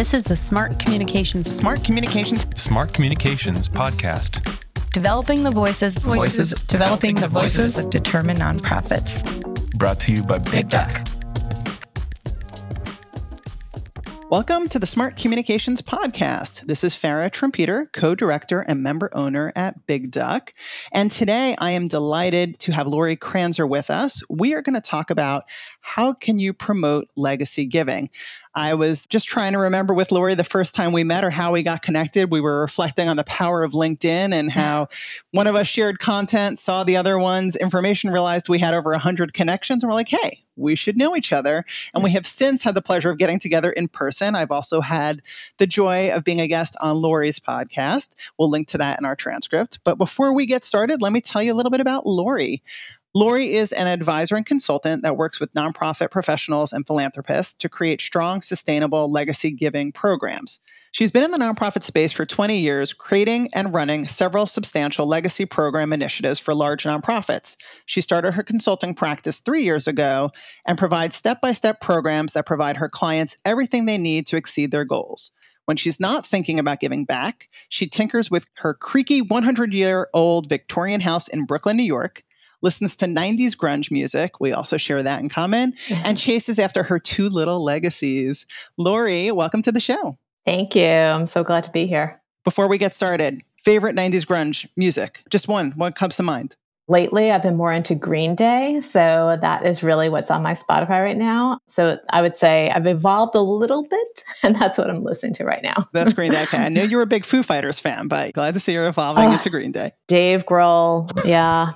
This is the Smart Communications Smart Communications Smart Communications Podcast. Developing the voices, Voices, developing the voices of determined nonprofits. Brought to you by Big Duck. Welcome to the Smart Communications Podcast. This is Farra Trompeter, co director and member owner at Big Duck. And today I am delighted to have Lori Kranczer with us. We are going to talk about how can you promote legacy giving. I was just trying to remember with Lori the first time we met or how we got connected. We were reflecting on the power of LinkedIn and how one of us shared content, saw the other one's information, realized we had over 100 connections, and we're like, hey, we should know each other. And we have since had the pleasure of getting together in person. I've also had the joy of being a guest on Lori's podcast. We'll link to that in our transcript. But before we get started, let me tell you a little bit about Lori. Lori is an advisor and consultant that works with nonprofit professionals and philanthropists to create strong, sustainable legacy giving programs. She's been in the nonprofit space for 20 years, creating and running several substantial legacy program initiatives for large nonprofits. She started her consulting practice three years ago and provides step by step programs that provide her clients everything they need to exceed their goals. When she's not thinking about giving back, she tinkers with her creaky 100 year old Victorian house in Brooklyn, New York listens to 90s grunge music. We also share that in common and chases after her two little legacies. Lori, welcome to the show. Thank you. I'm so glad to be here. Before we get started, favorite 90s grunge music? Just one. What comes to mind? Lately, I've been more into Green Day. So that is really what's on my Spotify right now. So I would say I've evolved a little bit, and that's what I'm listening to right now. That's Green Day. Okay. I knew you were a big Foo Fighters fan, but glad to see you're evolving Oh. into Green Day. Dave Grohl. Yeah.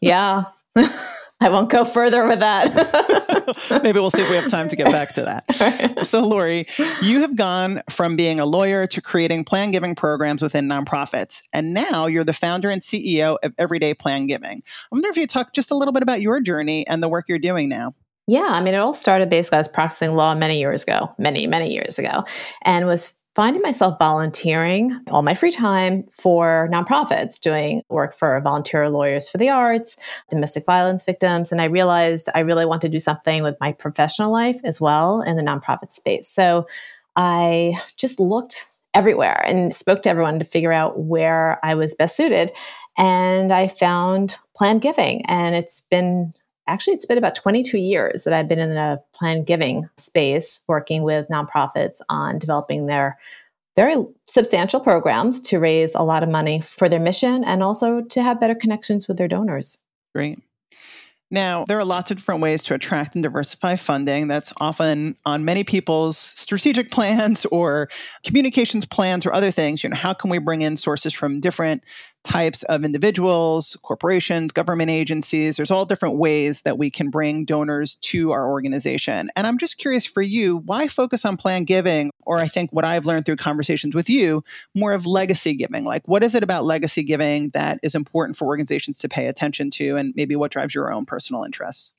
Yeah. I won't go further with that. Maybe we'll see if we have time to get back to that. So, Lori, you have gone from being a lawyer to creating planned giving programs within nonprofits. And now you're the founder and CEO of Everyday Planned Giving. I wonder if you talk just a little bit about your journey and the work you're doing now. Yeah, I mean, it all started basically. I was practicing law many years ago, many, many years ago, and was finding myself volunteering all my free time for nonprofits, doing work for volunteer lawyers for the arts, domestic violence victims. And I realized I really want to do something with my professional life as well in the nonprofit space. So I just looked everywhere and spoke to everyone to figure out where I was best suited. And I found planned giving. And it's been actually it's been about 22 years that I've been in the planned giving space working with nonprofits on developing their very substantial programs to raise a lot of money for their mission and also to have better connections with their donors. Great. Now, there are lots of different ways to attract and diversify funding. That's often on many people's strategic plans or communications plans or other things. You know, how can we bring in sources from different types of individuals, corporations, government agencies? There's all different ways that we can bring donors to our organization. And I'm just curious for you, why focus on planned giving? Or I think what I've learned through conversations with you, more of legacy giving. Like, what is it about legacy giving that is important for organizations to pay attention to? And maybe what drives your own personal interests?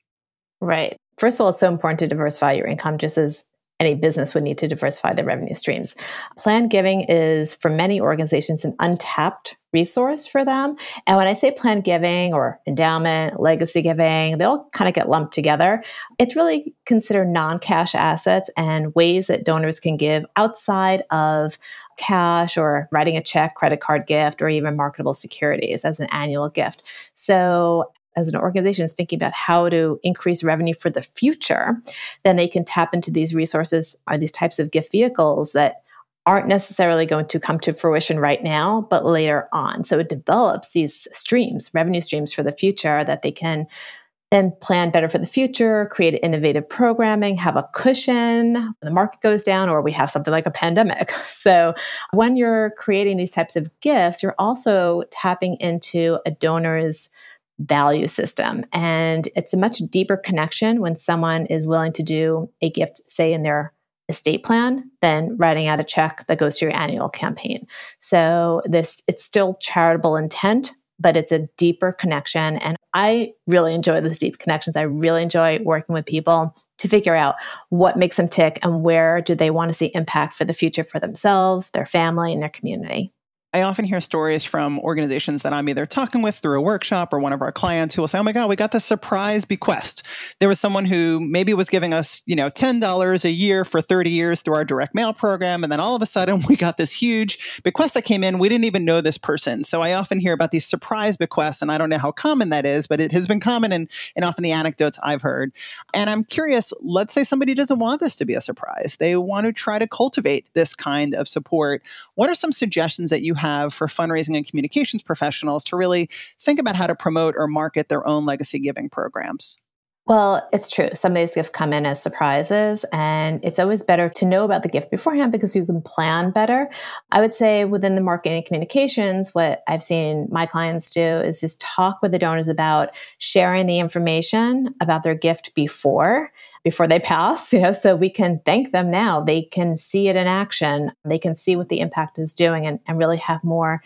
Right. First of all, it's so important to diversify your income just as any business would need to diversify their revenue streams. Planned giving is for many organizations an untapped resource for them. And when I say planned giving or endowment, legacy giving, they all kind of get lumped together. It's really considered non-cash assets and ways that donors can give outside of cash or writing a check, credit card gift, or even marketable securities as an annual gift. So as an organization is thinking about how to increase revenue for the future, then they can tap into these resources or these types of gift vehicles that aren't necessarily going to come to fruition right now, but later on. So it develops these streams, revenue streams for the future that they can then plan better for the future, create innovative programming, have a cushion when the market goes down, or we have something like a pandemic. So when you're creating these types of gifts, you're also tapping into a donor's value system. And it's a much deeper connection when someone is willing to do a gift, say in their estate plan, than writing out a check that goes to your annual campaign. So this it's still charitable intent, but it's a deeper connection. And I really enjoy those deep connections. I really enjoy working with people to figure out what makes them tick and where do they want to see impact for the future for themselves, their family, and their community. I often hear stories from organizations that I'm either talking with through a workshop or one of our clients who will say, "Oh my god, we got this surprise bequest." There was someone who maybe was giving us, you know, $10 a year for 30 years through our direct mail program and then all of a sudden we got this huge bequest that came in. We didn't even know this person. So I often hear about these surprise bequests and I don't know how common that is, but it has been common and and often the anecdotes I've heard. And I'm curious, let's say somebody doesn't want this to be a surprise. They want to try to cultivate this kind of support. What are some suggestions that you have for fundraising and communications professionals to really think about how to promote or market their own legacy giving programs? Well, it's true. Some of these gifts come in as surprises, and it's always better to know about the gift beforehand because you can plan better. I would say within the marketing communications, what I've seen my clients do is just talk with the donors about sharing the information about their gift before before they pass, you know, so we can thank them now. They can see it in action. They can see what the impact is doing and, and really have more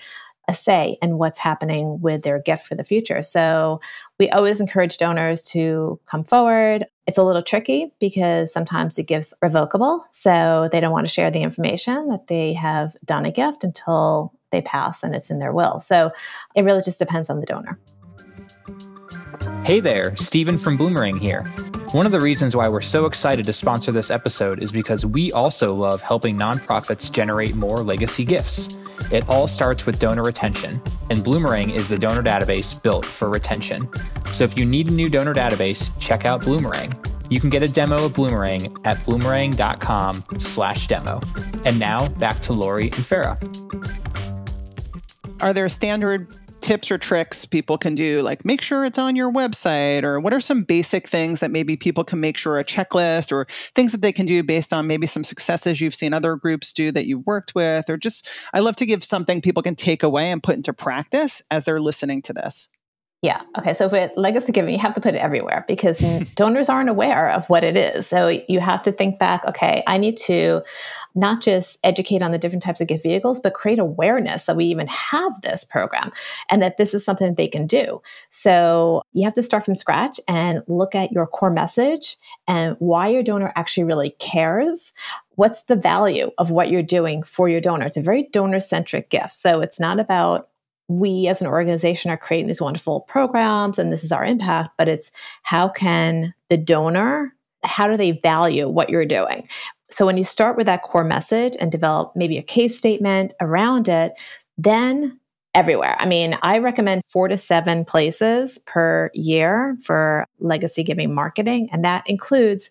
a say in what's happening with their gift for the future. So we always encourage donors to come forward. It's a little tricky because sometimes the gift's revocable. So they don't want to share the information that they have done a gift until they pass and it's in their will. So it really just depends on the donor. Hey there, Stephen from Bloomerang here. One of the reasons why we're so excited to sponsor this episode is because we also love helping nonprofits generate more legacy gifts. It all starts with donor retention, and Bloomerang is the donor database built for retention. So if you need a new donor database, check out Bloomerang. You can get a demo of Bloomerang at bloomerang.com slash demo. And now back to Lori and Farra. Are there standard tips or tricks people can do like make sure it's on your website or what are some basic things that maybe people can make sure a checklist or things that they can do based on maybe some successes you've seen other groups do that you've worked with or just i love to give something people can take away and put into practice as they're listening to this yeah. Okay. So for legacy giving, you have to put it everywhere because mm. donors aren't aware of what it is. So you have to think back, okay, I need to not just educate on the different types of gift vehicles, but create awareness that we even have this program and that this is something that they can do. So you have to start from scratch and look at your core message and why your donor actually really cares. What's the value of what you're doing for your donor? It's a very donor centric gift. So it's not about we as an organization are creating these wonderful programs and this is our impact, but it's how can the donor, how do they value what you're doing? So when you start with that core message and develop maybe a case statement around it, then everywhere. I mean, I recommend four to seven places per year for legacy giving marketing, and that includes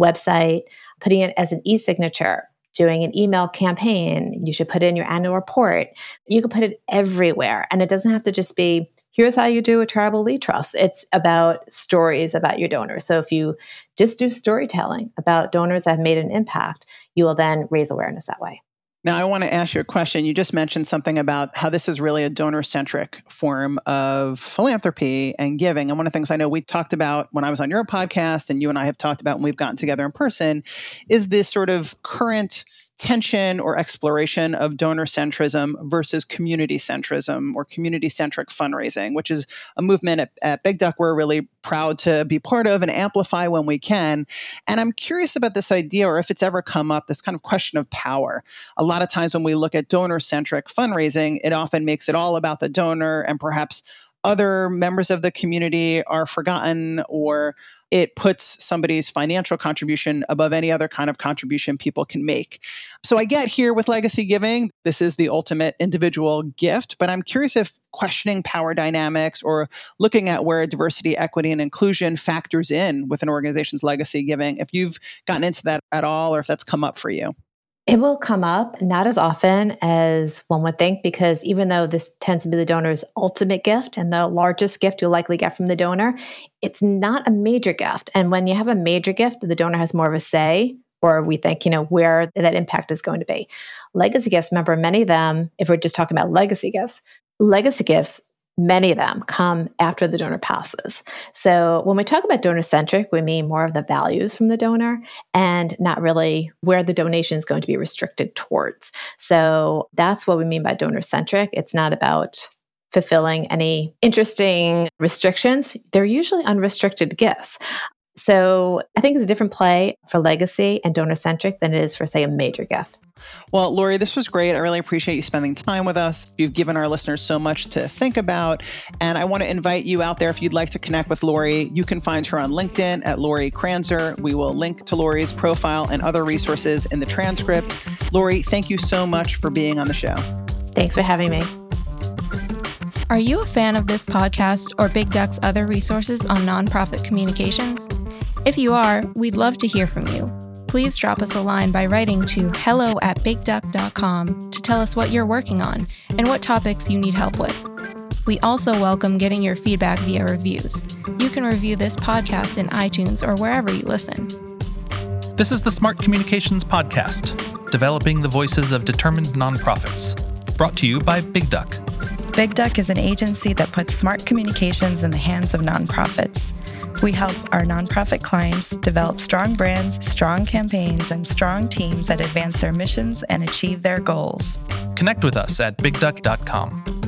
website, putting it as an e-signature, doing an email campaign. You should put in your annual report. You can put it everywhere. And it doesn't have to just be, here's how you do a charitable lead trust. It's about stories about your donors. So if you just do storytelling about donors that have made an impact, you will then raise awareness that way. Now, I want to ask you a question. You just mentioned something about how this is really a donor centric form of philanthropy and giving. And one of the things I know we talked about when I was on your podcast, and you and I have talked about when we've gotten together in person, is this sort of current tension or exploration of donor centrism versus community centrism or community centric fundraising, which is a movement at, at, Big Duck we're really proud to be part of and amplify when we can. And I'm curious about this idea, or if it's ever come up, this kind of question of power. A lot of times when we look at donor centric fundraising, it often makes it all about the donor and perhaps other members of the community are forgotten or it puts somebody's financial contribution above any other kind of contribution people can make. So I get here with legacy giving, this is the ultimate individual gift, but I'm curious if questioning power dynamics or looking at where diversity, equity, and inclusion factors in with an organization's legacy giving, if you've gotten into that at all or if that's come up for you. It will come up not as often as one would think, because even though this tends to be the donor's ultimate gift and the largest gift you'll likely get from the donor, it's not a major gift. And when you have a major gift, the donor has more of a say, or we think, you know, where that impact is going to be. Legacy gifts, remember, many of them, if we're just talking about legacy gifts, legacy gifts many of them come after the donor passes. So when we talk about donor centric, we mean more of the values from the donor and not really where the donation is going to be restricted towards. So that's what we mean by donor centric. It's not about fulfilling any interesting restrictions. They're usually unrestricted gifts. So I think it's a different play for legacy and donor centric than it is for, say, a major gift. Well, Lori, this was great. I really appreciate you spending time with us. You've given our listeners so much to think about. And I want to invite you out there if you'd like to connect with Lori. You can find her on LinkedIn at Lori Kranczer. We will link to Lori's profile and other resources in the transcript. Lori, thank you so much for being on the show. Thanks for having me. Are you a fan of this podcast or Big Duck's other resources on nonprofit communications? If you are, we'd love to hear from you please drop us a line by writing to hello at bigduck.com to tell us what you're working on and what topics you need help with. We also welcome getting your feedback via reviews. You can review this podcast in iTunes or wherever you listen. This is the Smart Communications Podcast, developing the voices of determined nonprofits. Brought to you by Big Duck. Big Duck is an agency that puts smart communications in the hands of nonprofits. We help our nonprofit clients develop strong brands, strong campaigns, and strong teams that advance their missions and achieve their goals. Connect with us at bigduck.com.